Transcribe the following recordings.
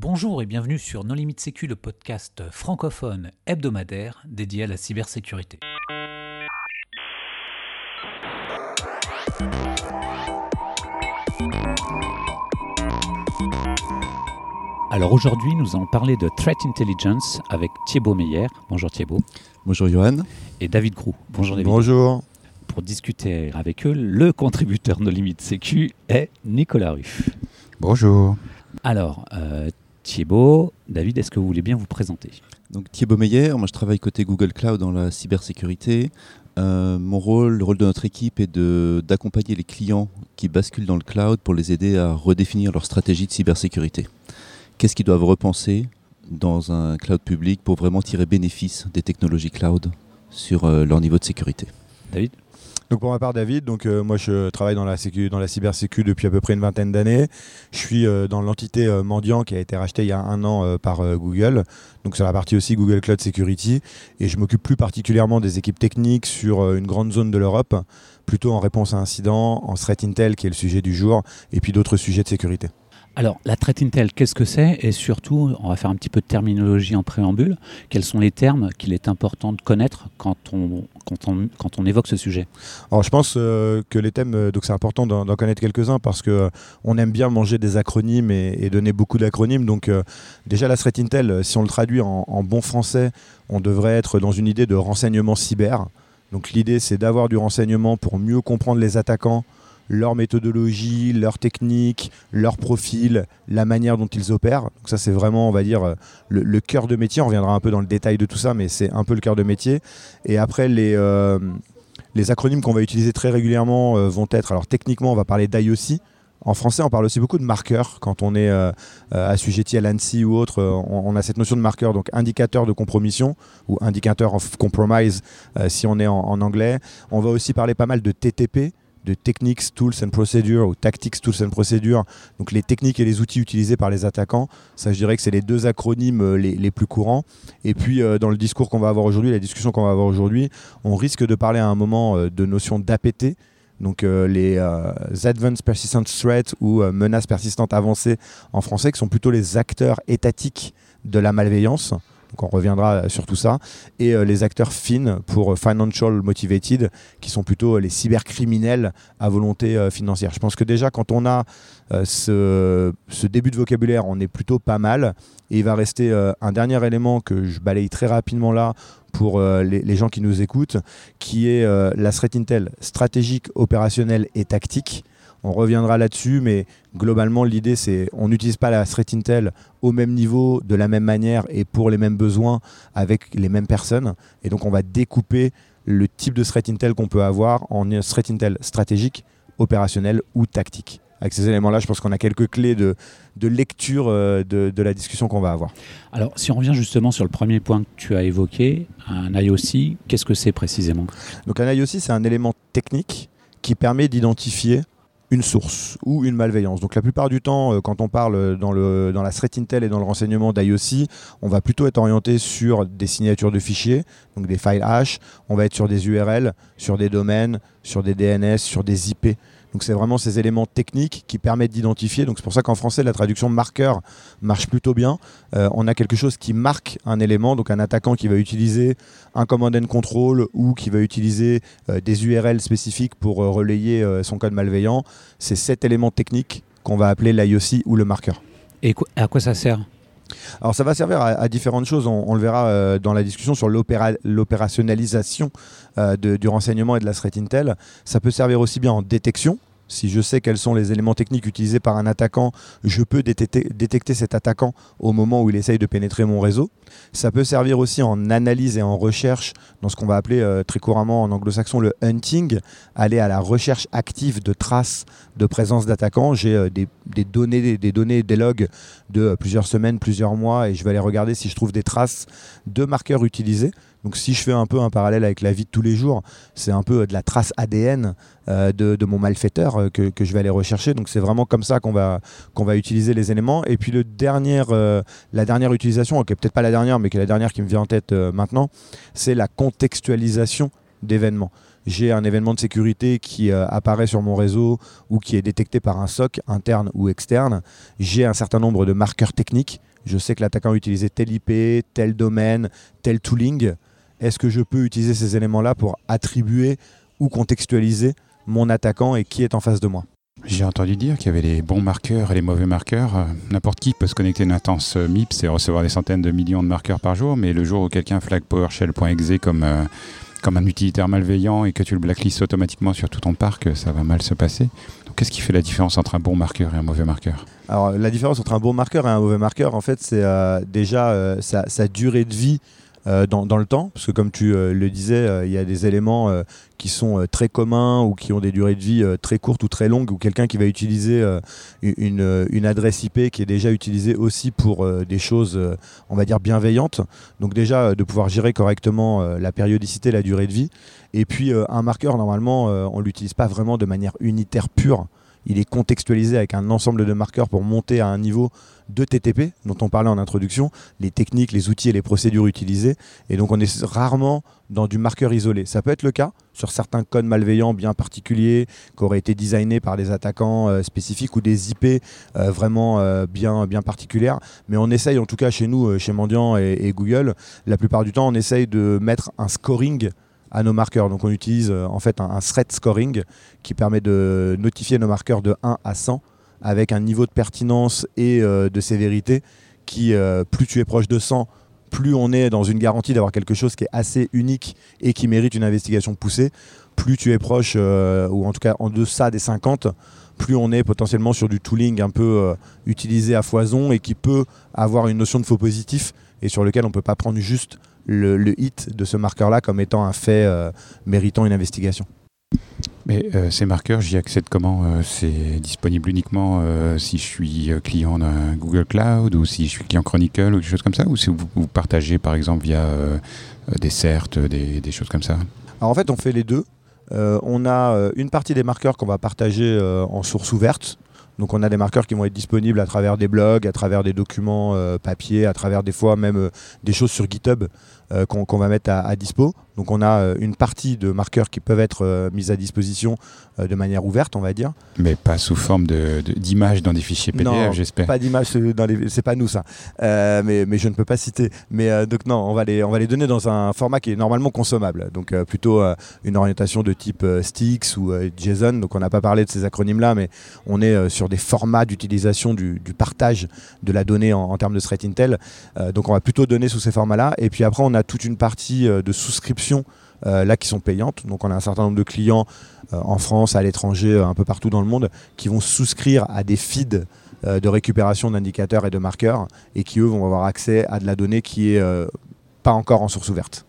Bonjour et bienvenue sur Non Limite Sécu, le podcast francophone hebdomadaire dédié à la cybersécurité. Alors aujourd'hui, nous allons parler de Threat Intelligence avec Thibaut Meyer. Bonjour Thibaut. Bonjour Johan. Et David Grou. Bonjour David. Bonjour. Pour discuter avec eux, le contributeur No Limite Sécu est Nicolas Ruff. Bonjour. Alors, euh, Thibaut, David, est-ce que vous voulez bien vous présenter? Donc Thibaut Meyer, moi je travaille côté Google Cloud dans la cybersécurité. Euh, mon rôle, le rôle de notre équipe est d'accompagner les clients qui basculent dans le cloud pour les aider à redéfinir leur stratégie de cybersécurité. Qu'est-ce qu'ils doivent repenser dans un cloud public pour vraiment tirer bénéfice des technologies cloud sur euh, leur niveau de sécurité? David? Donc pour ma part David, donc euh, moi je travaille dans la sécu, depuis à peu près une vingtaine d'années. Je suis euh, dans l'entité euh, Mendiant qui a été rachetée il y a un an par Google. Donc sur la partie aussi Google Cloud Security et je m'occupe plus particulièrement des équipes techniques sur une grande zone de l'Europe, plutôt en réponse à incidents, en threat intel qui est le sujet du jour et puis d'autres sujets de sécurité. Alors, la traite Intel, qu'est-ce que c'est? Et surtout, on va faire un petit peu de terminologie en préambule. Quels sont les termes qu'il est important de connaître quand on, quand on, quand on évoque ce sujet? Alors, je pense euh, que les thèmes, euh, donc c'est important d'en connaître quelques-uns parce que euh, on aime bien manger des acronymes et, donner beaucoup d'acronymes. Donc, déjà, la threat Intel, si on le traduit en, en bon français, on devrait être dans une idée de renseignement cyber. Donc, l'idée, c'est d'avoir du renseignement pour mieux comprendre les attaquants leur méthodologie, leur technique, leur profil, la manière dont ils opèrent. Donc ça c'est vraiment, on va dire, euh, le, cœur de métier. On reviendra un peu dans le détail de tout ça, mais c'est un peu le cœur de métier. Et après les... Euh, les acronymes qu'on va utiliser très régulièrement euh, vont être, alors techniquement on va parler d'IOC, en français, on parle aussi beaucoup de marqueurs quand on est assujetti à l'ANSI ou autre. on, a cette notion de marqueur, donc indicateur de compromission ou indicateur of compromise si on est en, anglais. On va aussi parler pas mal de TTP, de Techniques, Tools and Procedures ou Tactics, Tools and Procedures, donc les techniques et les outils utilisés par les attaquants. Ça, je dirais que c'est les deux acronymes euh, les, plus courants. Et puis, euh, dans le discours qu'on va avoir aujourd'hui, la discussion qu'on va avoir aujourd'hui, on risque de parler à un moment euh, de notion d'APT, donc les Advanced Persistent Threat ou menaces persistantes avancées en français, qui sont plutôt les acteurs étatiques de la malveillance. Donc on reviendra sur tout ça. Et euh, les acteurs FIN pour euh, Financial Motivated, qui sont plutôt euh, les cybercriminels à volonté financière. Je pense que déjà quand on a ce, début de vocabulaire, on est plutôt pas mal. Et il va rester un dernier élément que je balaye très rapidement là pour les, les, gens qui nous écoutent, qui est la threat intel stratégique, opérationnelle et tactique. On reviendra là-dessus, mais globalement, l'idée, c'est on n'utilise pas la threat intel au même niveau, de la même manière et pour les mêmes besoins avec les mêmes personnes. Et donc, on va découper le type de threat intel qu'on peut avoir en threat intel stratégique, opérationnel ou tactique. Avec ces éléments-là, je pense qu'on a quelques clés de, lecture euh, de, de, la discussion qu'on va avoir. Alors, si on revient justement sur le premier point que tu as évoqué, un IOC, qu'est-ce que c'est précisément? Donc, un IOC, c'est un élément technique qui permet d'identifier une source ou une malveillance. Donc la plupart du temps, euh, quand on parle dans, le, dans la threat intel et dans le renseignement d'IOC, on va plutôt être orienté sur des signatures de fichiers, donc des files hash, on va être sur des URL, sur des domaines, sur des DNS, sur des IP. Donc c'est vraiment ces éléments techniques qui permettent d'identifier. Donc c'est pour ça qu'en français la traduction marqueur marche plutôt bien. Euh, on a quelque chose qui marque un élément, donc un attaquant qui va utiliser un command and control ou qui va utiliser euh, des URL spécifiques pour euh, relayer son code malveillant. C'est cet élément technique qu'on va appeler l'IOC ou le marqueur. Et à quoi ça sert? Alors ça va servir à, différentes choses, on, le verra euh, dans la discussion sur l'opérationnalisation euh, du renseignement et de la threat intel. Ça peut servir aussi bien en détection, si je sais quels sont les éléments techniques utilisés par un attaquant, je peux détecter, cet attaquant au moment où il essaye de pénétrer mon réseau. Ça peut servir aussi en analyse et en recherche dans ce qu'on va appeler euh, très couramment en anglo-saxon le hunting, aller à la recherche active de traces de présence d'attaquants. J'ai euh, des, données, des, logs de euh, plusieurs semaines, plusieurs mois et je vais aller regarder si je trouve des traces de marqueurs utilisés. Donc si je fais un peu un parallèle avec la vie de tous les jours, c'est un peu de la trace ADN euh, de, mon malfaiteur euh, que, je vais aller rechercher. Donc c'est vraiment comme ça qu'on va, va utiliser les éléments. Et puis le euh, la dernière utilisation, qui peut-être pas la dernière, mais qui est la dernière qui me vient en tête maintenant, c'est la contextualisation d'événements. j'ai un événement de sécurité qui apparaît sur mon réseau ou qui est détecté par un SOC interne ou externe, j'ai un certain nombre de marqueurs techniques. Je sais que l'attaquant a utilisé tel IP, tel domaine, tel tooling. Est-ce que je peux utiliser ces éléments-là pour attribuer ou contextualiser mon attaquant et qui est en face de moi? J'ai entendu dire qu'il y avait les bons marqueurs et les mauvais marqueurs. Euh, n'importe qui peut se connecter à une instance euh, MIPS et recevoir des centaines de millions de marqueurs par jour, mais le jour où quelqu'un flag PowerShell.exe comme, euh, comme un utilitaire malveillant et que tu le blacklistes automatiquement sur tout ton parc, ça va mal se passer. Qu'est-ce qui fait la différence entre un bon marqueur et un mauvais marqueur? Alors, la différence entre un bon marqueur et un mauvais marqueur, en fait, c'est déjà sa, durée de vie euh, dans, le temps, parce que comme tu euh, le disais, euh, il y a des éléments qui sont très communs ou qui ont des durées de vie très courtes ou très longues, ou quelqu'un qui va utiliser une, une, adresse IP qui est déjà utilisée aussi pour des choses, on va dire, bienveillantes. Donc déjà, de pouvoir gérer correctement la périodicité, la durée de vie. Et puis un marqueur, normalement, on l'utilise pas vraiment de manière unitaire pure il est contextualisé avec un ensemble de marqueurs pour monter à un niveau de TTP dont on parlait en introduction, les techniques, les outils et les procédures utilisées. Et donc on est rarement dans du marqueur isolé. Ça peut être le cas sur certains codes malveillants bien particuliers qui auraient été designés par des attaquants euh, spécifiques ou des IP euh, vraiment euh, bien, bien particulières. Mais on essaye en tout cas chez nous, chez Mendiant et, Google, la plupart du temps on essaye de mettre un scoring à nos marqueurs. Donc on utilise en fait un, un, thread scoring qui permet de notifier nos marqueurs de 1 à 100 avec un niveau de pertinence et euh, de sévérité qui, euh, plus tu es proche de 100, plus on est dans une garantie d'avoir quelque chose qui est assez unique et qui mérite une investigation poussée. Plus tu es proche, euh, ou en tout cas en deçà des 50, plus on est potentiellement sur du tooling un peu utilisé à foison et qui peut avoir une notion de faux positif et sur lequel on ne peut pas prendre juste le, le hit de ce marqueur-là comme étant un fait méritant une investigation. Mais euh, ces marqueurs, j'y accède comment euh, C'est disponible uniquement euh, si je suis client d'un Google Cloud ou si je suis client Chronicle ou des choses comme ça Ou si vous, partagez par exemple via des certes, des, des, choses comme ça? Alors en fait, on fait les deux. on a une partie des marqueurs qu'on va partager en source ouverte. Donc on a des marqueurs qui vont être disponibles à travers des blogs, à travers des documents papier, à travers des fois même des choses sur GitHub qu'on va mettre à, à, dispo. Donc on a euh, une partie de marqueurs qui peuvent être euh, mis à disposition euh, de manière ouverte, on va dire. Mais pas sous forme d'images dans des fichiers PDF, j'espère. Pas d'images, c'est pas nous ça. mais, mais, je ne peux pas citer. Mais donc non, on va, les, on va les donner dans un format qui est normalement consommable. Donc plutôt une orientation de type Stix ou JSON. Donc on n'a pas parlé de ces acronymes-là, mais on est sur des formats d'utilisation du, partage de la donnée en, en termes de threat intel. donc on va plutôt donner sous ces formats-là. Et puis après, on a toute une partie de souscription euh, là qui sont payantes. Donc on a un certain nombre de clients euh, en France, à l'étranger, euh, un peu partout dans le monde, qui vont souscrire à des feeds de récupération d'indicateurs et de marqueurs et qui eux vont avoir accès à de la donnée qui est pas encore en source ouverte.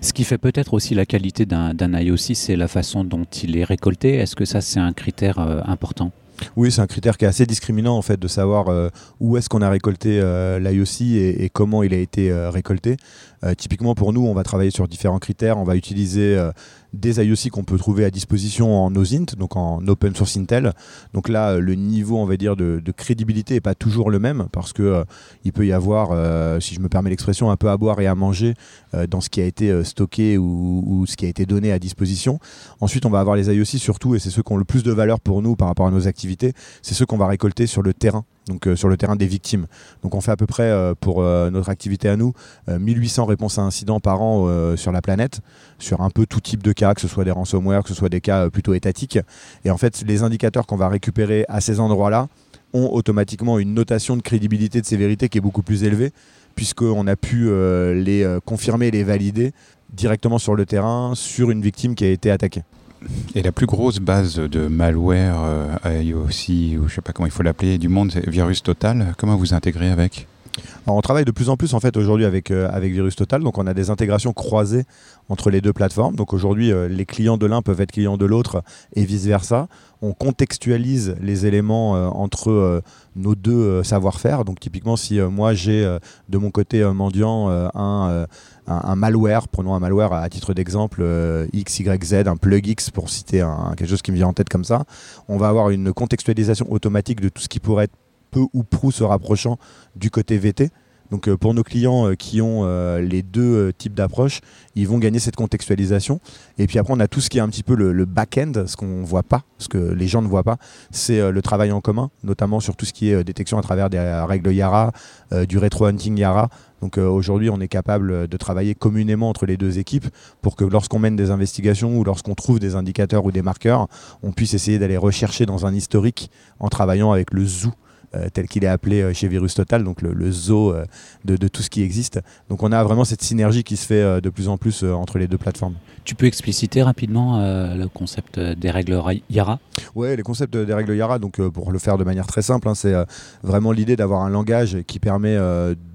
Ce qui fait peut-être aussi la qualité d'un IOC, c'est la façon dont il est récolté. Est-ce que ça, c'est un critère important? Oui, c'est un critère qui est assez discriminant en fait de savoir euh, où est-ce qu'on a récolté euh, l'IOC et, comment il a été euh, récolté. Typiquement pour nous, on va travailler sur différents critères. On va utiliser des IOC qu'on peut trouver à disposition en OSINT, donc en Open Source Intel. Donc là, le niveau, on va dire, de, crédibilité n'est pas toujours le même parce que il peut y avoir, si je me permets l'expression, un peu à boire et à manger dans ce qui a été stocké ou, ou, ce qui a été donné à disposition. Ensuite, on va avoir les IOC surtout, et c'est ceux qui ont le plus de valeur pour nous par rapport à nos activités c'est ceux qu'on va récolter sur le terrain, donc euh, sur le terrain des victimes. Donc on fait à peu près euh, pour euh, notre activité à nous 1800 réponses à incidents par an sur la planète, sur un peu tout type de cas, que ce soit des ransomware, que ce soit des cas plutôt étatiques. Et en fait, les indicateurs qu'on va récupérer à ces endroits-là ont automatiquement une notation de crédibilité, de sévérité qui est beaucoup plus élevée, puisqu'on a pu les confirmer les valider directement sur le terrain sur une victime qui a été attaquée. Et la plus grosse base de malware euh, IOC, ou je sais pas comment il faut l'appeler, du monde, c'est Virus Total. Comment vous intégrez avec? On travaille de plus en plus en fait aujourd'hui avec, euh, avec Virus Total, donc on a des intégrations croisées entre les deux plateformes. Donc aujourd'hui, euh, les clients de l'un peuvent être clients de l'autre et vice versa. On contextualise les éléments euh, entre nos deux savoir-faire. Donc typiquement, si moi j'ai de mon côté mendiant un, un, malware, prenons un malware à, titre d'exemple X, Y, Z, un plug X pour citer quelque chose qui me vient en tête comme ça, on va avoir une contextualisation automatique de tout ce qui pourrait être peu ou prou se rapprochant du côté VT. Donc pour nos clients qui ont les deux types d'approches, ils vont gagner cette contextualisation. Et puis après, on a tout ce qui est un petit peu le, back-end, ce qu'on ne voit pas, ce que les gens ne voient pas, c'est le travail en commun, notamment sur tout ce qui est détection à travers des règles Yara, du rétro-hunting Yara. Donc aujourd'hui, on est capable de travailler communément entre les deux équipes pour que lorsqu'on mène des investigations ou lorsqu'on trouve des indicateurs ou des marqueurs, on puisse essayer d'aller rechercher dans un historique en travaillant avec le zoo. euh, tel qu'il est appelé euh, chez Virus Total, donc le, zoo euh, de, tout ce qui existe. Donc on a vraiment cette synergie qui se fait de plus en plus entre les deux plateformes. Tu peux expliciter rapidement le concept des règles Yara? Oui, les concepts des règles Yara, donc pour le faire de manière très simple, hein, c'est vraiment l'idée d'avoir un langage qui permet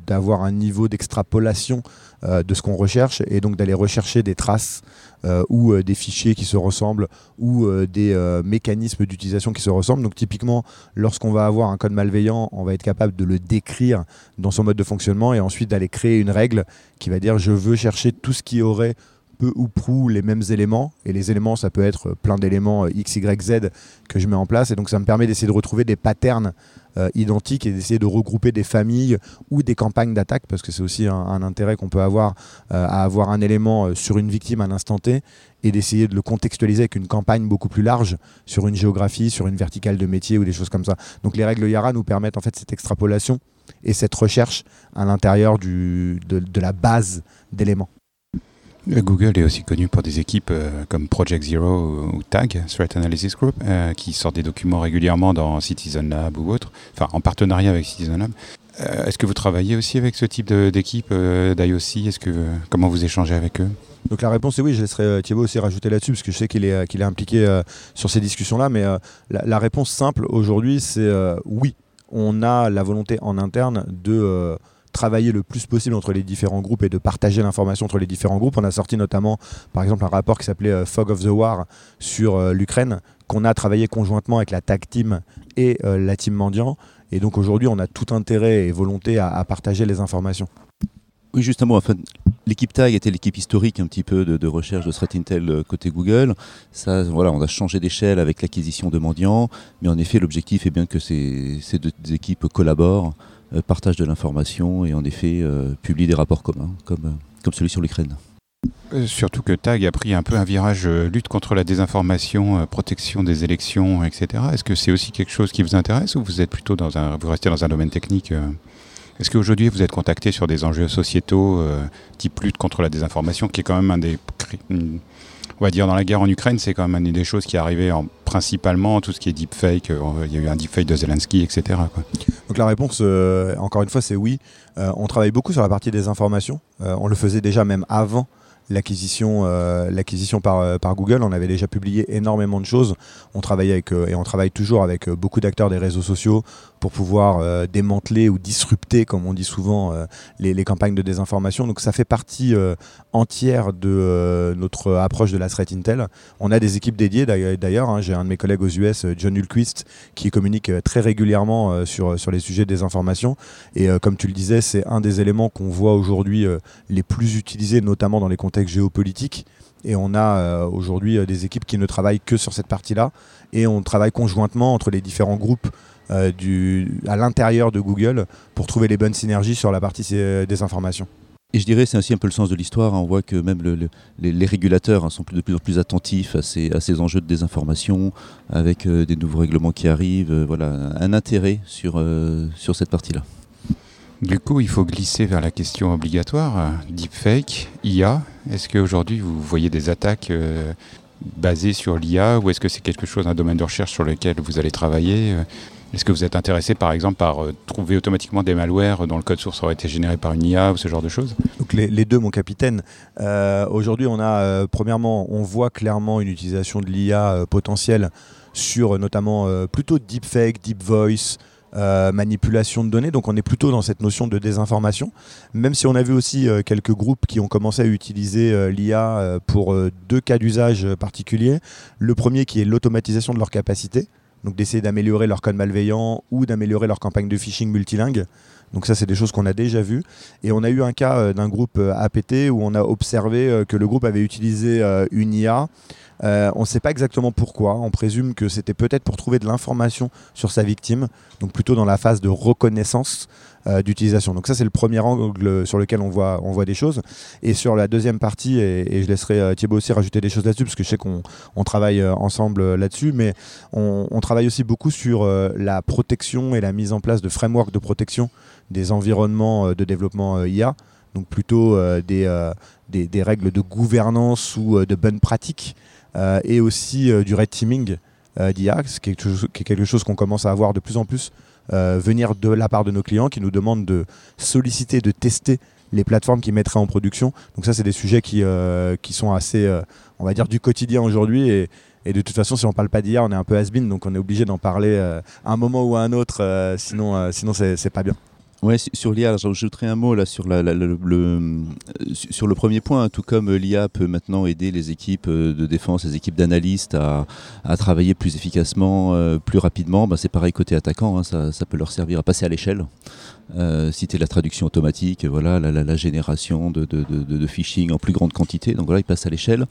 d'avoir un niveau d'extrapolation de ce qu'on recherche et donc d'aller rechercher des traces euh, ou euh, des fichiers qui se ressemblent ou euh, des mécanismes d'utilisation qui se ressemblent. Donc typiquement, lorsqu'on va avoir un code malveillant, on va être capable de le décrire dans son mode de fonctionnement et ensuite d'aller créer une règle qui va dire je veux chercher tout ce qui aurait peu ou prou les mêmes éléments. Et les éléments, ça peut être plein d'éléments X, Y, Z que je mets en place. Et donc ça me permet d'essayer de retrouver des patterns euh, identiques et d'essayer de regrouper des familles ou des campagnes d'attaque, parce que c'est aussi un, intérêt qu'on peut avoir euh, à avoir un élément euh, sur une victime à un instant T et d'essayer de le contextualiser avec une campagne beaucoup plus large sur une géographie, sur une verticale de métier ou des choses comme ça. Donc les règles Yara nous permettent en fait cette extrapolation et cette recherche à l'intérieur de la base d'éléments. Google est aussi connu pour des équipes euh, comme Project Zero ou TAG, Threat Analysis Group, euh, qui sortent des documents régulièrement dans Citizen Lab ou autre, enfin en partenariat avec Citizen Lab. Euh, est-ce que vous travaillez aussi avec ce type d'équipe d'IOC comment vous échangez avec eux? Donc la réponse est oui, je laisserai Thibaut aussi rajouter là-dessus, parce que je sais qu'il est impliqué sur ces discussions-là, mais la, réponse simple aujourd'hui, c'est oui, on a la volonté en interne de travailler le plus possible entre les différents groupes et de partager l'information entre les différents groupes. On a sorti notamment, par exemple, un rapport qui s'appelait euh, Fog of the War sur euh, l'Ukraine, qu'on a travaillé conjointement avec la TAG Team et euh, la Team Mendiant. Et donc aujourd'hui, on a tout intérêt et volonté à, partager les informations. Oui, justement, enfin, l'équipe TAG était l'équipe historique un petit peu de, recherche de Threat Intel côté Google. Ça, voilà, on a changé d'échelle avec l'acquisition de Mendiant, mais en effet, l'objectif est bien que ces, deux équipes collaborent partage de l'information et en effet euh, publie des rapports communs comme, euh, comme celui sur l'Ukraine. Surtout que TAG a pris un peu un virage lutte contre la désinformation, protection des élections, etc. Est-ce que c'est aussi quelque chose qui vous intéresse ou vous êtes plutôt dans un, vous restez dans un domaine technique Est-ce qu'aujourd'hui vous êtes contacté sur des enjeux sociétaux type lutte contre la désinformation, qui est quand même un des on va dire dans la guerre en Ukraine, c'est quand même une des choses qui est arrivée en, principalement tout ce qui est deepfake. Euh, il y a eu un deepfake de Zelensky, etc. Donc la réponse, euh, encore une fois, c'est oui. Euh, on travaille beaucoup sur la partie des informations. on le faisait déjà même avant l'acquisition l'acquisition par, Google. On avait déjà publié énormément de choses. On travaillait avec, et on travaille toujours avec beaucoup d'acteurs des réseaux sociaux pour pouvoir euh, démanteler ou disrupter, comme on dit souvent, euh, les, campagnes de désinformation. Donc ça fait partie euh, entière de notre approche de la threat intel. On a des équipes dédiées d'ailleurs. Hein. J'ai un de mes collègues aux US, John Hulquist, qui communique très régulièrement sur, sur les sujets de désinformation. Et comme tu le disais, c'est un des éléments qu'on voit aujourd'hui les plus utilisés, notamment dans les contextes géopolitiques. Et on a aujourd'hui des équipes qui ne travaillent que sur cette partie-là. Et on travaille conjointement entre les différents groupes euh, du, à l'intérieur de Google pour trouver les bonnes synergies sur la partie des informations. Et je dirais, c'est aussi un peu le sens de l'histoire. Hein. On voit que même les, régulateurs hein, sont de plus en plus attentifs à ces, à ces enjeux de désinformation, avec euh, des nouveaux règlements qui arrivent. Euh, voilà, un intérêt sur, sur cette partie-là. Du coup, il faut glisser vers la question obligatoire. Deepfake, IA. Est-ce qu'aujourd'hui, vous voyez des attaques basées sur l'IA ou est-ce que c'est quelque chose, un domaine de recherche sur lequel vous allez travailler est-ce que vous êtes intéressé par exemple par euh, trouver automatiquement des malwares dont le code source aurait été généré par une IA ou ce genre de choses? Les, deux, mon capitaine. Euh, aujourd'hui, on a euh, premièrement, on voit clairement une utilisation de l'IA potentielle sur notamment plutôt deepfake, deep voice. manipulation de données, donc on est plutôt dans cette notion de désinformation, même si on a vu aussi quelques groupes qui ont commencé à utiliser l'IA pour deux cas d'usage particuliers. Le premier qui est l'automatisation de leur capacité, donc d'essayer d'améliorer leur code malveillant ou d'améliorer leur campagne de phishing multilingue. Donc ça, c'est des choses qu'on a déjà vues. Et on a eu un cas euh, d'un groupe euh, APT où on a observé euh, que le groupe avait utilisé une IA on ne sait pas exactement pourquoi. On présume que c'était peut-être pour trouver de l'information sur sa victime, donc plutôt dans la phase de reconnaissance euh, d'utilisation. Donc ça, c'est le premier angle sur lequel on voit, on voit des choses. Et sur la deuxième partie, et, je laisserai euh, Thibaut aussi rajouter des choses là-dessus, parce que je sais qu'on travaille ensemble là-dessus, mais on, on, travaille aussi beaucoup sur la protection et la mise en place de frameworks de protection des environnements de développement IA donc plutôt des, des, règles de gouvernance ou de bonnes pratiques euh, et aussi euh, du red teaming euh, d'IA, qui est quelque chose qu'on commence à avoir de plus en plus venir de la part de nos clients qui nous demandent de solliciter, de tester les plateformes qui mettraient en production. Donc ça, c'est des sujets qui, qui sont assez, on va dire, du quotidien aujourd'hui. Et, de toute façon, si on ne parle pas d'IA, on est un peu has-been, donc on est obligé d'en parler à un moment ou à un autre, sinon, sinon c'est pas bien. Ouais, sur l'IA, j'ajouterai un mot là sur, la, le, euh, sur le premier point. Hein, tout comme euh, l'IA peut maintenant aider les équipes euh, de défense, les équipes d'analystes à, à, travailler plus efficacement, plus rapidement, bah, c'est pareil côté attaquant. Hein, ça, ça, peut leur servir à passer à l'échelle. Euh, citer la traduction automatique, voilà, la, la, la génération de, de, de, phishing en plus grande quantité. Donc voilà, il passe à l'échelle.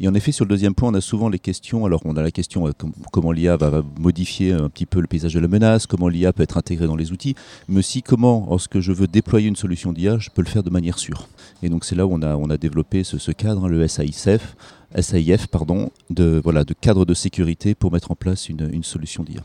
Et en effet, sur le deuxième point, on a souvent les questions. Alors, on a la question euh, comment l'IA va, va, modifier un petit peu le paysage de la menace, comment l'IA peut être intégrée dans les outils, mais aussi comment, lorsque je veux déployer une solution d'IA, je peux le faire de manière sûre. Et donc, c'est là où on a, développé ce, cadre, le SAICF, SAIF, pardon, de, voilà, de cadre de sécurité pour mettre en place une, une solution d'IA.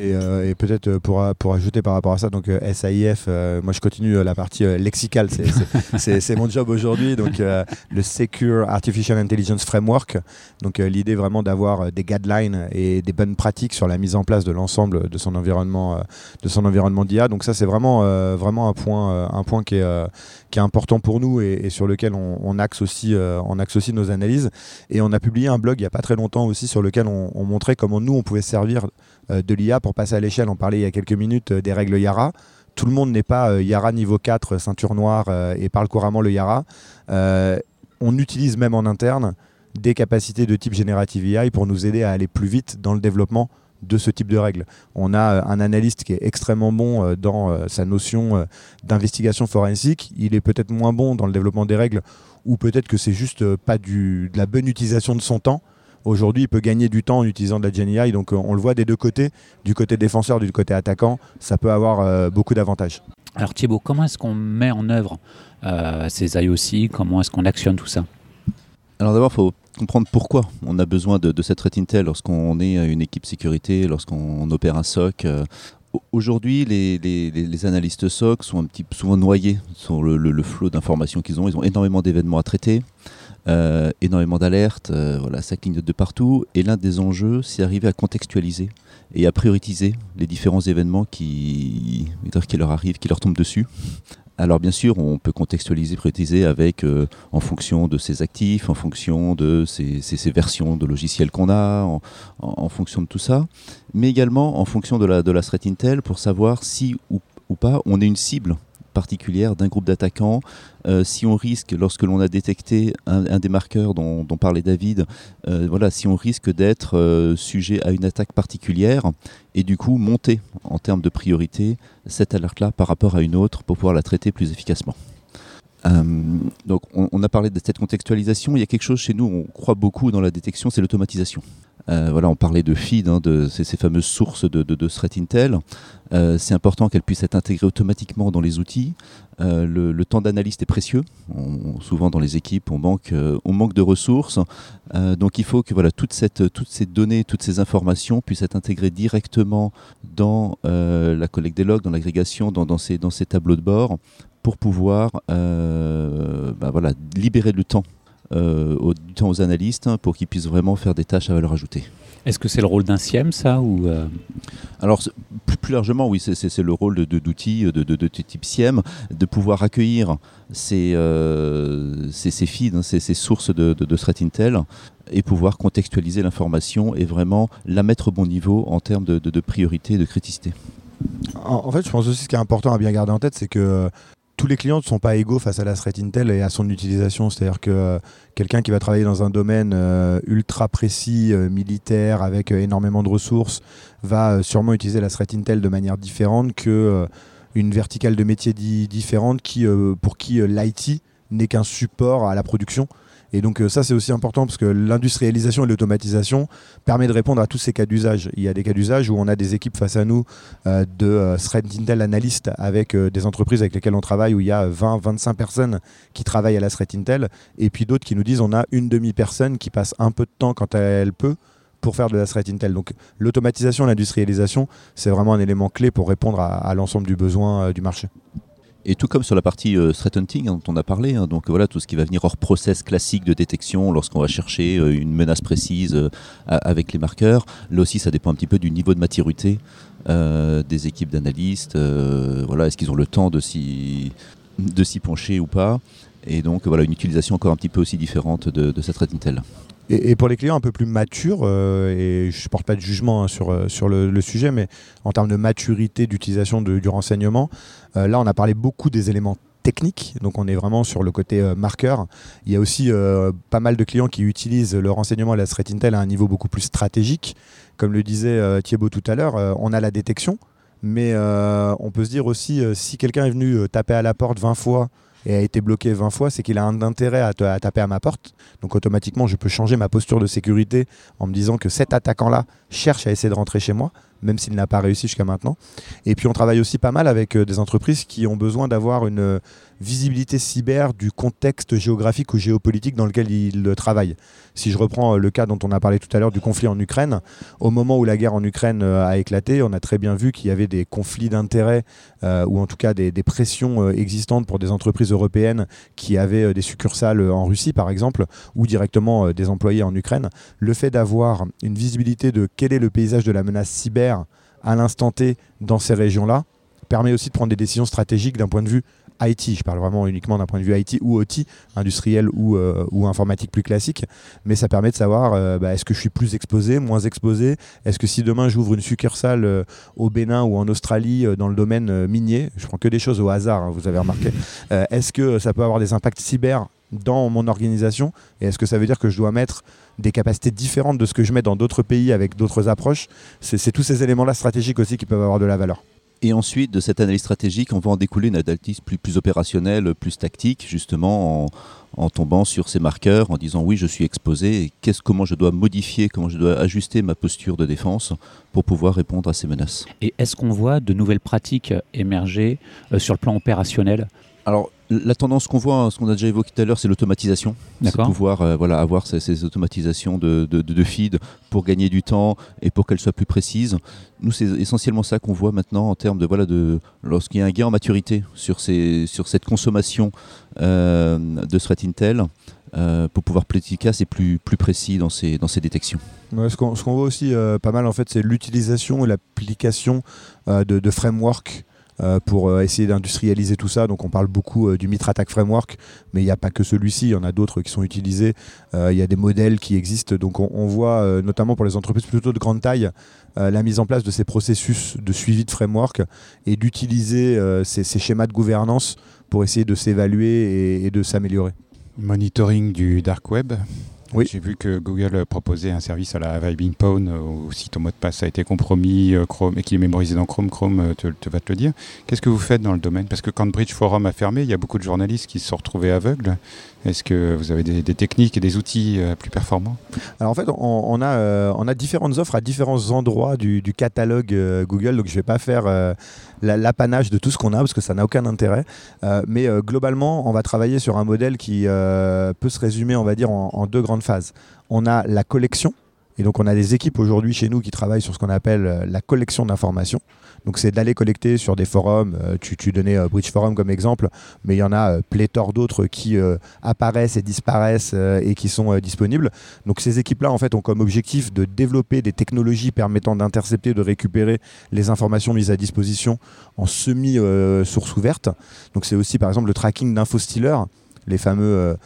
Euh, et, peut-être euh, pour, pour ajouter par rapport à ça, donc euh, SAIF, moi je continue la partie lexicale, c'est mon job aujourd'hui, donc le Secure Artificial Intelligence Framework. Donc l'idée vraiment d'avoir des guidelines et des bonnes pratiques sur la mise en place de l'ensemble de son environnement, de son environnement d'IA. Donc ça c'est vraiment, vraiment un point, un point qui est, qui est important pour nous et, sur lequel on, axe aussi, on axe aussi nos analyses. Et on a publié un blog il n'y a pas très longtemps aussi sur lequel on, on montrait comment nous on pouvait servir euh, de l'IA pour passer à l'échelle. On parlait il y a quelques minutes euh, des règles Yara. Tout le monde n'est pas euh, Yara niveau 4, ceinture noire et parle couramment le Yara. on utilise même en interne des capacités de type générative AI pour nous aider à aller plus vite dans le développement de ce type de règles. On a un analyste qui est extrêmement bon dans sa notion d'investigation forensique. Il est peut-être moins bon dans le développement des règles ou peut-être que c'est juste pas du, de la bonne utilisation de son temps. Aujourd'hui, il peut gagner du temps en utilisant de la GenAI. Donc, euh, on le voit des deux côtés, du côté défenseur, du côté attaquant. Ça peut avoir euh, beaucoup d'avantages. Alors, Thibaut, comment est-ce qu'on met en œuvre euh, ces IOC Comment est-ce qu'on actionne tout ça? Alors, d'abord, il faut comprendre pourquoi on a besoin de, cette Red Intel lorsqu'on est une équipe sécurité, lorsqu'on opère un SOC. Aujourd'hui, les, analystes SOC sont un petit peu souvent noyés sur le, le flot d'informations qu'ils ont. Ils ont énormément d'événements à traiter. Euh, énormément d'alertes, euh, voilà, ça clignote de partout. Et l'un des enjeux, c'est arriver à contextualiser et à prioriser les différents événements qui, qui leur arrivent, qui leur tombent dessus. Alors bien sûr, on peut contextualiser, prioriser avec, euh, en fonction de ses actifs, en fonction de ces, versions de logiciels qu'on a, en, fonction de tout ça, mais également en fonction de la, de la threat intel pour savoir si ou, ou pas on est une cible particulière d'un groupe d'attaquants. Euh, si on risque, lorsque l'on a détecté un, des marqueurs dont, parlait David, euh, voilà, si on risque d'être euh, sujet à une attaque particulière et du coup monter en termes de priorité cette alerte-là par rapport à une autre pour pouvoir la traiter plus efficacement. donc on, a parlé de cette contextualisation. Il y a quelque chose chez nous, on croit beaucoup dans la détection, c'est l'automatisation. Euh, voilà, on parlait de feed, hein, de ces, fameuses sources de, de, intel. Euh, c'est important qu'elles puissent être intégrées automatiquement dans les outils. Euh, le, temps d'analyse est précieux. souvent dans les équipes, on manque, de ressources. donc il faut que voilà, toutes ces données, toutes ces informations puissent être intégrées directement dans la collecte des logs, dans l'agrégation, dans, ces, tableaux de bord pour pouvoir bah voilà, libérer le temps au, du temps aux analystes hein, pour qu'ils puissent vraiment faire des tâches à valeur ajoutée. Est-ce que c'est le rôle d'un SIEM, ça ou euh Alors, plus, largement, oui, c'est le rôle d'outils de, de, de, type SIEM, de pouvoir accueillir ces, euh, ces, ces feeds, hein, ces, ces, sources de, threat intel et pouvoir contextualiser l'information et vraiment la mettre au bon niveau en termes de, priorité et de criticité. En, fait, je pense aussi ce qui est important à bien garder en tête, c'est que tous les clients ne sont pas égaux face à la threat intel et à son utilisation. C'est-à-dire que euh, quelqu'un qui va travailler dans un domaine euh, ultra précis, euh, militaire, avec énormément de ressources, va sûrement utiliser la threat intel de manière différente que une verticale de métier différente pour qui l'IT n'est qu'un support à la production Et donc ça c'est aussi important parce que l'industrialisation et l'automatisation permet de répondre à tous ces cas d'usage. Il y a des cas d'usage où on a des équipes face à nous de threat intel analystes avec des entreprises avec lesquelles on travaille où il y a 20, 25 personnes qui travaillent à la threat intel et puis d'autres qui nous disent on a une demi-personne qui passe un peu de temps quand elle peut pour faire de la threat intel. Donc l'automatisation, l'industrialisation, c'est vraiment un élément clé pour répondre à, l'ensemble du besoin euh, du marché. Et tout comme sur la partie euh, threat hunting hein, dont on a parlé, hein, donc voilà tout ce qui va venir hors process classique de détection lorsqu'on va chercher euh, une menace précise avec les marqueurs. Là aussi, ça dépend un petit peu du niveau de maturité des équipes d'analystes. voilà, est-ce qu'ils ont le temps de s'y de s'y pencher ou pas Et donc voilà une utilisation encore un petit peu aussi différente de, de cette threat intel. Et, pour les clients un peu plus matures, euh, et je ne porte pas de jugement hein, sur, euh, sur le, sujet, mais en termes de maturité d'utilisation du renseignement, euh, là on a parlé beaucoup des éléments techniques, donc on est vraiment sur le côté marqueur. Il y a aussi pas mal de clients qui utilisent le renseignement et la threat intel à un niveau beaucoup plus stratégique. Comme le disait Thiebaud tout à l'heure, on a la détection, mais on peut se dire aussi, si quelqu'un est venu taper à la porte 20 fois, et a été bloqué 20 fois, c'est qu'il a un intérêt à, taper à ma porte. Donc automatiquement, je peux changer ma posture de sécurité en me disant que cet attaquant-là cherche à essayer de rentrer chez moi, même s'il n'a pas réussi jusqu'à maintenant. Et puis on travaille aussi pas mal avec euh, des entreprises qui ont besoin d'avoir une visibilité cyber du contexte géographique ou géopolitique dans lequel ils travaillent. Si je reprends euh, le cas dont on a parlé tout à l'heure du conflit en Ukraine, au moment où la guerre en Ukraine euh, a éclaté, on a très bien vu qu'il y avait des conflits d'intérêts euh, ou en tout cas des, pressions existantes pour des entreprises européennes qui avaient des succursales en Russie par exemple ou directement des employés en Ukraine. Le fait d'avoir une visibilité de quel est le paysage de la menace cyber à l'instant T dans ces régions-là permet aussi de prendre des décisions stratégiques d'un point de vue IT, je parle vraiment uniquement d'un point de vue IT ou OT, industriel ou, euh, ou informatique plus classique, mais ça permet de savoir euh, bah, est-ce que je suis plus exposé, moins exposé, est-ce que si demain j'ouvre une succursale euh, au Bénin ou en Australie dans le domaine minier, je prends que des choses au hasard, hein, vous avez remarqué, est-ce que ça peut avoir des impacts cyber dans mon organisation et est-ce que ça veut dire que je dois mettre des capacités différentes de ce que je mets dans d'autres pays avec d'autres approches? C'est tous ces éléments-là stratégiques aussi qui peuvent avoir de la valeur. Et ensuite, de cette analyse stratégique, on va en découler une analyse plus, plus opérationnelle, plus tactique, justement en, tombant sur ces marqueurs, en disant oui, je suis exposé, et qu'est-ce, comment je dois modifier, comment je dois ajuster ma posture de défense pour pouvoir répondre à ces menaces? Et est-ce qu'on voit de nouvelles pratiques émerger euh, sur le plan opérationnel? Alors, la tendance qu'on voit, ce qu'on a déjà évoqué tout à l'heure, c'est l'automatisation. C'est pouvoir euh, voilà, avoir ces, automatisations de, de, feed pour gagner du temps et pour qu'elles soient plus précises. Nous, c'est essentiellement ça qu'on voit maintenant en termes de, voilà, de lorsqu'il y a un gain en maturité sur, ces, sur cette consommation euh, de threat intel. Euh, pour pouvoir plus efficace et plus, plus précis dans ces, dans ces détections. ce qu'on voit aussi pas mal, en fait, c'est l'utilisation et l'application de, de frameworks euh, pour euh, essayer d'industrialiser tout ça. Donc on parle beaucoup euh, du Mitre Attack Framework, mais il n'y a pas que celui-ci, il y en a d'autres qui sont utilisés. Il y a des modèles qui existent. Donc on, voit notamment pour les entreprises plutôt de grande taille la mise en place de ces processus de suivi de framework et d'utiliser ces, schémas de gouvernance pour essayer de s'évaluer et de s'améliorer. Monitoring du dark web oui. J'ai vu que Google proposait un service à la Vibing Pwn où si ton mot de passe a été compromis euh, Chrome, et qu'il est mémorisé dans Chrome, Chrome euh, te, te, va te le dire. Qu'est-ce que vous faites dans le domaine? Parce que quand Bridge Forum a fermé, il y a beaucoup de journalistes qui se sont retrouvés aveugles. Est-ce que vous avez des, techniques et des outils euh, plus performants? Alors en fait, on, a, euh, on a différentes offres à différents endroits du, catalogue euh, Google, donc je ne vais pas faire l'apanage de tout ce qu'on a parce que ça n'a aucun intérêt. mais globalement, on va travailler sur un modèle qui peut se résumer, on va dire, en deux grandes phases. On a la collection, et donc on a des équipes aujourd'hui chez nous qui travaillent sur ce qu'on appelle la collection d'informations. Donc c'est d'aller collecter sur des forums. Euh, tu, donnais euh, Bridge Forum comme exemple, mais il y en a euh, pléthore d'autres qui apparaissent et disparaissent et qui sont disponibles. Donc ces équipes-là, en fait, ont comme objectif de développer des technologies permettant d'intercepter, de récupérer les informations mises à disposition en semi-source ouverte. Donc c'est aussi par exemple le tracking d'infostealers, les fameux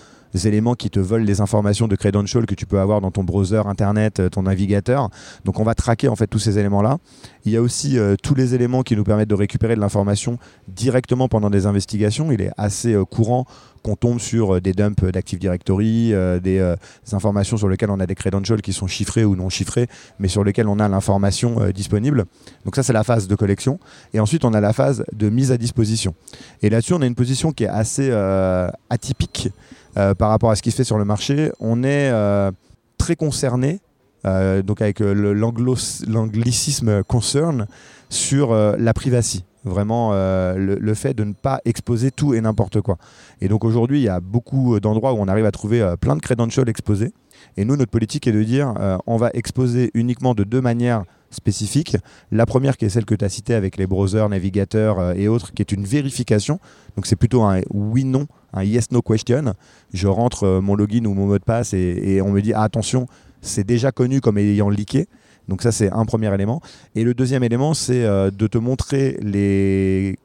éléments qui te volent les informations de credential que tu peux avoir dans ton browser, internet, euh, ton navigateur. Donc on va traquer en fait tous ces éléments-là. Il y a aussi euh, tous les éléments qui nous permettent de récupérer de l'information directement pendant des investigations. Il est assez euh, courant qu'on tombe sur des dumps d'Active Directory, des, informations sur lesquelles on a des credentials qui sont chiffrés ou non chiffrés, mais sur lesquels on a l'information disponible. Donc ça, c'est la phase de collection. Et ensuite, on a la phase de mise à disposition. Et là-dessus, on a une position qui est assez atypique par rapport à ce qui se fait sur le marché, on est très concerné, donc avec l'anglicisme concern, sur la privacy vraiment le, fait de ne pas exposer tout et n'importe quoi. Et donc aujourd'hui, il y a beaucoup d'endroits où on arrive à trouver plein de credentials exposés. Et nous, notre politique est de dire on va exposer uniquement de deux manières spécifiques. La première qui est celle que tu as citée avec les browsers, navigateurs euh, et autres, qui est une vérification. Donc c'est plutôt un oui-non, un yes-no question. Je rentre euh, mon login ou mon mot de passe et, on me dit ah, attention, c'est déjà connu comme ayant leaké. Donc ça c'est un premier élément. Et le deuxième élément c'est euh, de te montrer les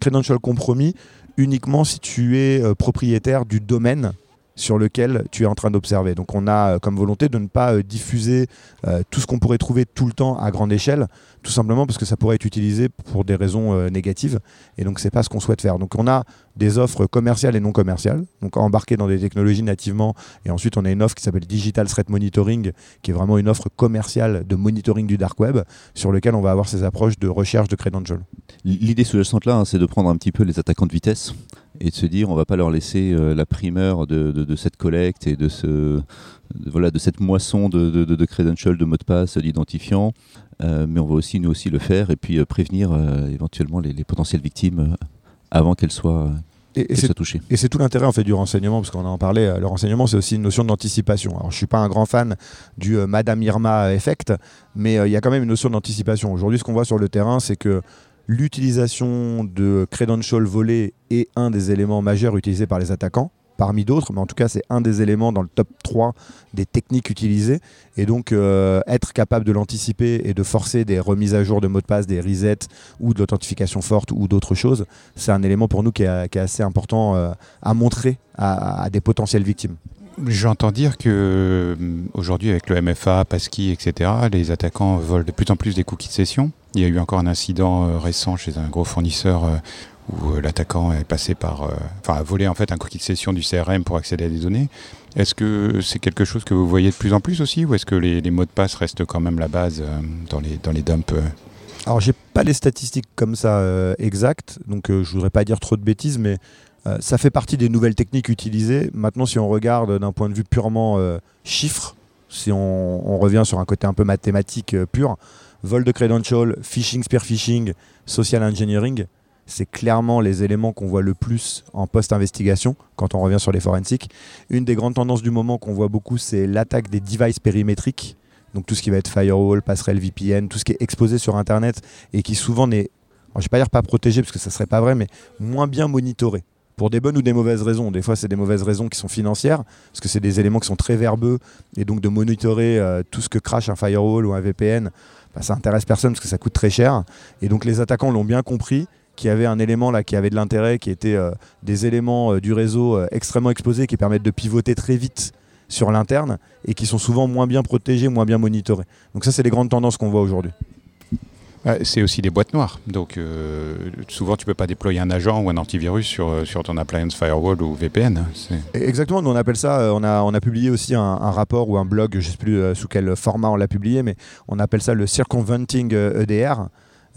credentials compromis uniquement si tu es propriétaire du domaine sur lequel tu es en train d'observer. Donc on a euh, comme volonté de ne pas euh, diffuser euh, tout ce qu'on pourrait trouver tout le temps à grande échelle, tout simplement parce que ça pourrait être utilisé pour des raisons négatives, et donc c'est pas ce qu'on souhaite faire. Donc on a des offres commerciales et non commerciales, donc embarquées dans des technologies nativement, et ensuite on a une offre qui s'appelle Digital Threat Monitoring, qui est vraiment une offre commerciale de monitoring du dark web, sur lequel on va avoir ces approches de recherche de credentials. L'idée sous-jacente là, hein, c'est de prendre un petit peu les attaquants de vitesse et de se dire on va pas leur laisser euh, la primeur de, cette collecte et de, ce, voilà, de cette moisson de, de, credentials, de mots de passe, d'identifiants, euh, mais on va aussi nous aussi le faire et puis euh, prévenir éventuellement les, potentielles victimes avant qu'elles soient et, touchées. Et c'est tout l'intérêt en fait du renseignement, parce qu'on en parlait, le renseignement c'est aussi une notion d'anticipation. Alors je suis pas un grand fan du Madame Irma effect, mais il y a quand même une notion d'anticipation. Aujourd'hui ce qu'on voit sur le terrain c'est que l'utilisation de credentials volés est un des éléments majeurs utilisés par les attaquants, parmi d'autres, mais en tout cas c'est un des éléments dans le top 3 des techniques utilisées. Et donc euh, être capable de l'anticiper et de forcer des remises à jour de mots de passe, des resets ou de l'authentification forte ou d'autres choses, c'est un élément pour nous qui est, assez important euh, à montrer à, des potentielles victimes. J'entends dire que euh, aujourd'hui avec le MFA, Passkey, etc., les attaquants volent de plus en plus des cookies de session. Il y a eu encore un incident euh, récent chez un gros fournisseur euh, où euh, l'attaquant est passé par, a volé en fait un cookie de session du CRM pour accéder à des données. Est-ce que c'est quelque chose que vous voyez de plus en plus aussi, ou est-ce que les, mots de passe restent quand même la base dans les dans les dumps Alors j'ai pas les statistiques comme ça exactes, donc je voudrais pas dire trop de bêtises, mais ça fait partie des nouvelles techniques utilisées. Maintenant, si on regarde d'un point de vue purement chiffre, si on, revient sur un côté un peu mathématique pur, vol de credential, phishing, spear phishing, social engineering, c'est clairement les éléments qu'on voit le plus en post-investigation quand on revient sur les forensiques. Une des grandes tendances du moment qu'on voit beaucoup, c'est l'attaque des devices périmétriques. Donc tout ce qui va être firewall, passerelle VPN, tout ce qui est exposé sur Internet et qui souvent n'est, je ne vais pas dire pas protégé parce que ça ne serait pas vrai, mais moins bien monitoré. Pour des bonnes ou des mauvaises raisons. Des fois, c'est des mauvaises raisons qui sont financières, parce que c'est des éléments qui sont très verbeux, et donc de monitorer euh, tout ce que crache un firewall ou un VPN, bah, ça intéresse personne parce que ça coûte très cher. Et donc les attaquants l'ont bien compris qu'il y avait un élément là qui avait de l'intérêt, qui était euh, des éléments euh, du réseau euh, extrêmement exposés qui permettent de pivoter très vite sur l'interne et qui sont souvent moins bien protégés, moins bien monitorés. Donc ça, c'est les grandes tendances qu'on voit aujourd'hui. Euh, c'est aussi des boîtes noires. Donc euh, souvent, tu ne peux pas déployer un agent ou un antivirus sur, euh, sur ton appliance firewall ou VPN. Exactement, on appelle ça, on a, on a publié aussi un, rapport ou un blog, je ne sais plus sous quel format on l'a publié, mais on appelle ça le Circumventing EDR.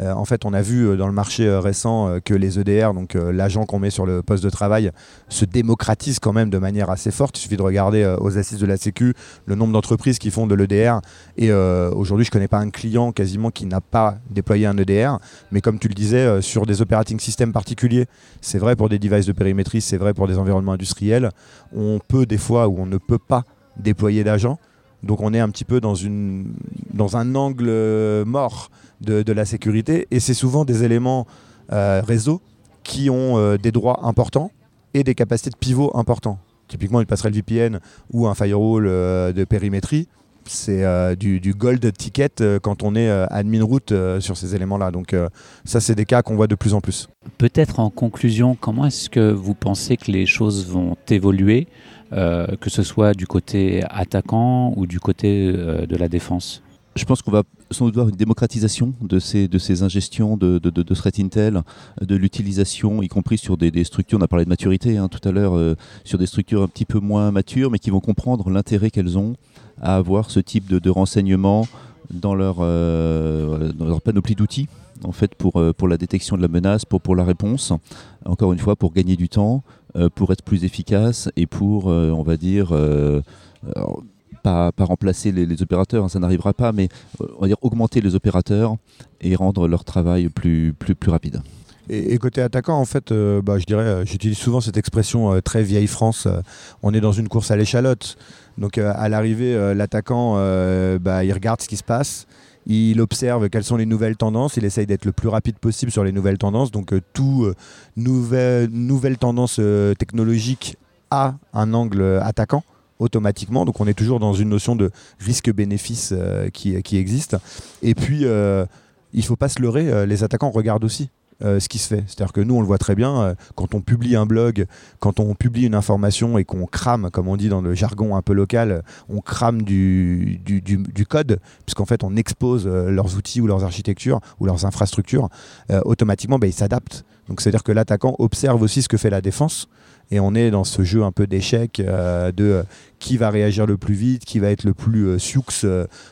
Euh, en fait, on a vu euh, dans le marché euh, récent que les EDR, donc l'agent qu'on met sur le poste de travail, se démocratisent quand même de manière assez forte. Il suffit de regarder aux assises de la Sécu le nombre d'entreprises qui font de l'EDR. Et aujourd'hui, je ne connais pas un client quasiment qui n'a pas déployé un EDR. Mais comme tu le disais, sur des operating systems particuliers, c'est vrai pour des devices de périmétrie, c'est vrai pour des environnements industriels, on peut des fois ou on ne peut pas déployer d'agents. Donc on est un petit peu dans, un angle mort de, la sécurité. Et c'est souvent des éléments euh, réseau qui ont euh, des droits importants et des capacités de pivot importants. Typiquement, une passerelle VPN ou un firewall euh, de périmétrie, c'est du, gold ticket quand on est admin route sur ces éléments-là. Donc ça, c'est des cas qu'on voit de plus en plus. Peut-être en conclusion, comment est-ce que vous pensez que les choses vont évoluer, que ce soit du côté attaquant ou du côté de la défense? Je pense qu'on va sans doute voir une démocratisation de ces, de ces ingestions de, de, de, threat intel, de l'utilisation, y compris sur des, structures, on a parlé de maturité hein, tout à l'heure, euh, sur des structures un petit peu moins matures, mais qui vont comprendre l'intérêt qu'elles ont à avoir ce type de, renseignements dans leur, euh, dans leur panoplie d'outils en fait pour, euh, pour la détection de la menace, pour, pour la réponse, encore une fois pour gagner du temps, pour être plus efficace et pour, on va dire, pas, remplacer les, opérateurs, hein, ça n'arrivera pas, mais on va dire augmenter les opérateurs et rendre leur travail plus, plus, plus rapide. Et, côté attaquant, en fait, bah, je dirais, j'utilise souvent cette expression très vieille France. on est dans une course à l'échalote. Donc à l'arrivée, l'attaquant, bah, il regarde ce qui se passe il observe quelles sont les nouvelles tendances, il essaye d'être le plus rapide possible sur les nouvelles tendances. Donc euh, tout euh, nouvelle, nouvelle tendance euh, technologique a un angle attaquant automatiquement. Donc on est toujours dans une notion de risque-bénéfice qui, qui, existe. Et puis, il ne faut pas se leurrer, les attaquants regardent aussi. Euh, ce qui se fait. C'est-à-dire que nous, on le voit très bien, euh, quand on publie un blog, quand on publie une information et qu'on crame, comme on dit dans le jargon un peu local, on crame du, code, puisqu'en fait, on expose euh, leurs outils ou leurs architectures ou leurs infrastructures, automatiquement, bah, ils s'adaptent. Donc, c'est-à-dire que l'attaquant observe aussi ce que fait la défense. Et on est dans ce jeu un peu d'échec de qui va réagir le plus vite, qui va être le plus sioux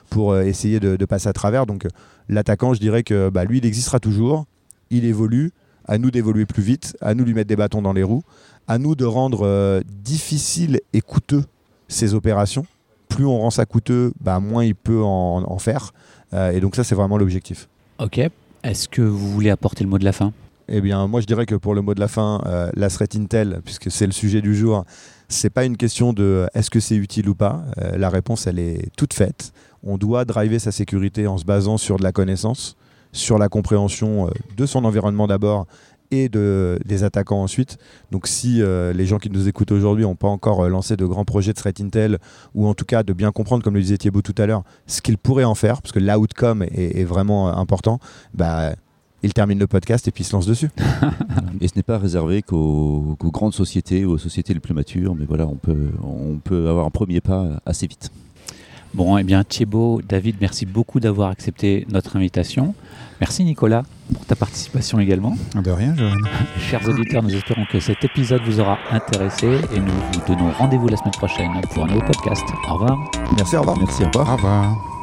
pour essayer de, passer à travers. Donc l'attaquant, je dirais que bah, lui, il existera toujours il évolue, à nous d'évoluer plus vite, à nous lui mettre des bâtons dans les roues, à nous de rendre euh, difficile et coûteux ces opérations. Plus on rend ça coûteux, bah, moins il peut en, faire. Euh, et donc ça, c'est vraiment l'objectif. Ok. Est-ce que vous voulez apporter le mot de la fin? Eh bien, moi, je dirais que pour le mot de la fin, euh, la threat Intel, puisque c'est le sujet du jour, c'est pas une question de est-ce que c'est utile ou pas. la réponse, elle est toute faite. On doit driver sa sécurité en se basant sur de la connaissance sur la compréhension euh, de son environnement d'abord et de, des attaquants ensuite. Donc si euh, les gens qui nous écoutent aujourd'hui n'ont pas encore euh, lancé de grands projets de threat intel, ou en tout cas de bien comprendre, comme le disait Thibaut tout à l'heure, ce qu'ils pourraient en faire, parce que l'outcome est, est, vraiment important, bah, il termine le podcast et puis il se lance dessus. et ce n'est pas réservé qu'aux grandes sociétés ou aux sociétés les plus matures, mais voilà, on peut, on peut avoir un premier pas assez vite. Bon, eh bien Thibaut, David, merci beaucoup d'avoir accepté notre invitation. Merci Nicolas pour ta participation également. De rien, Joanne. Chers auditeurs, nous espérons que cet épisode vous aura intéressé et nous vous donnons rendez-vous la semaine prochaine pour un nouveau podcast. Au revoir. Merci, au revoir. Merci, au revoir. Au revoir.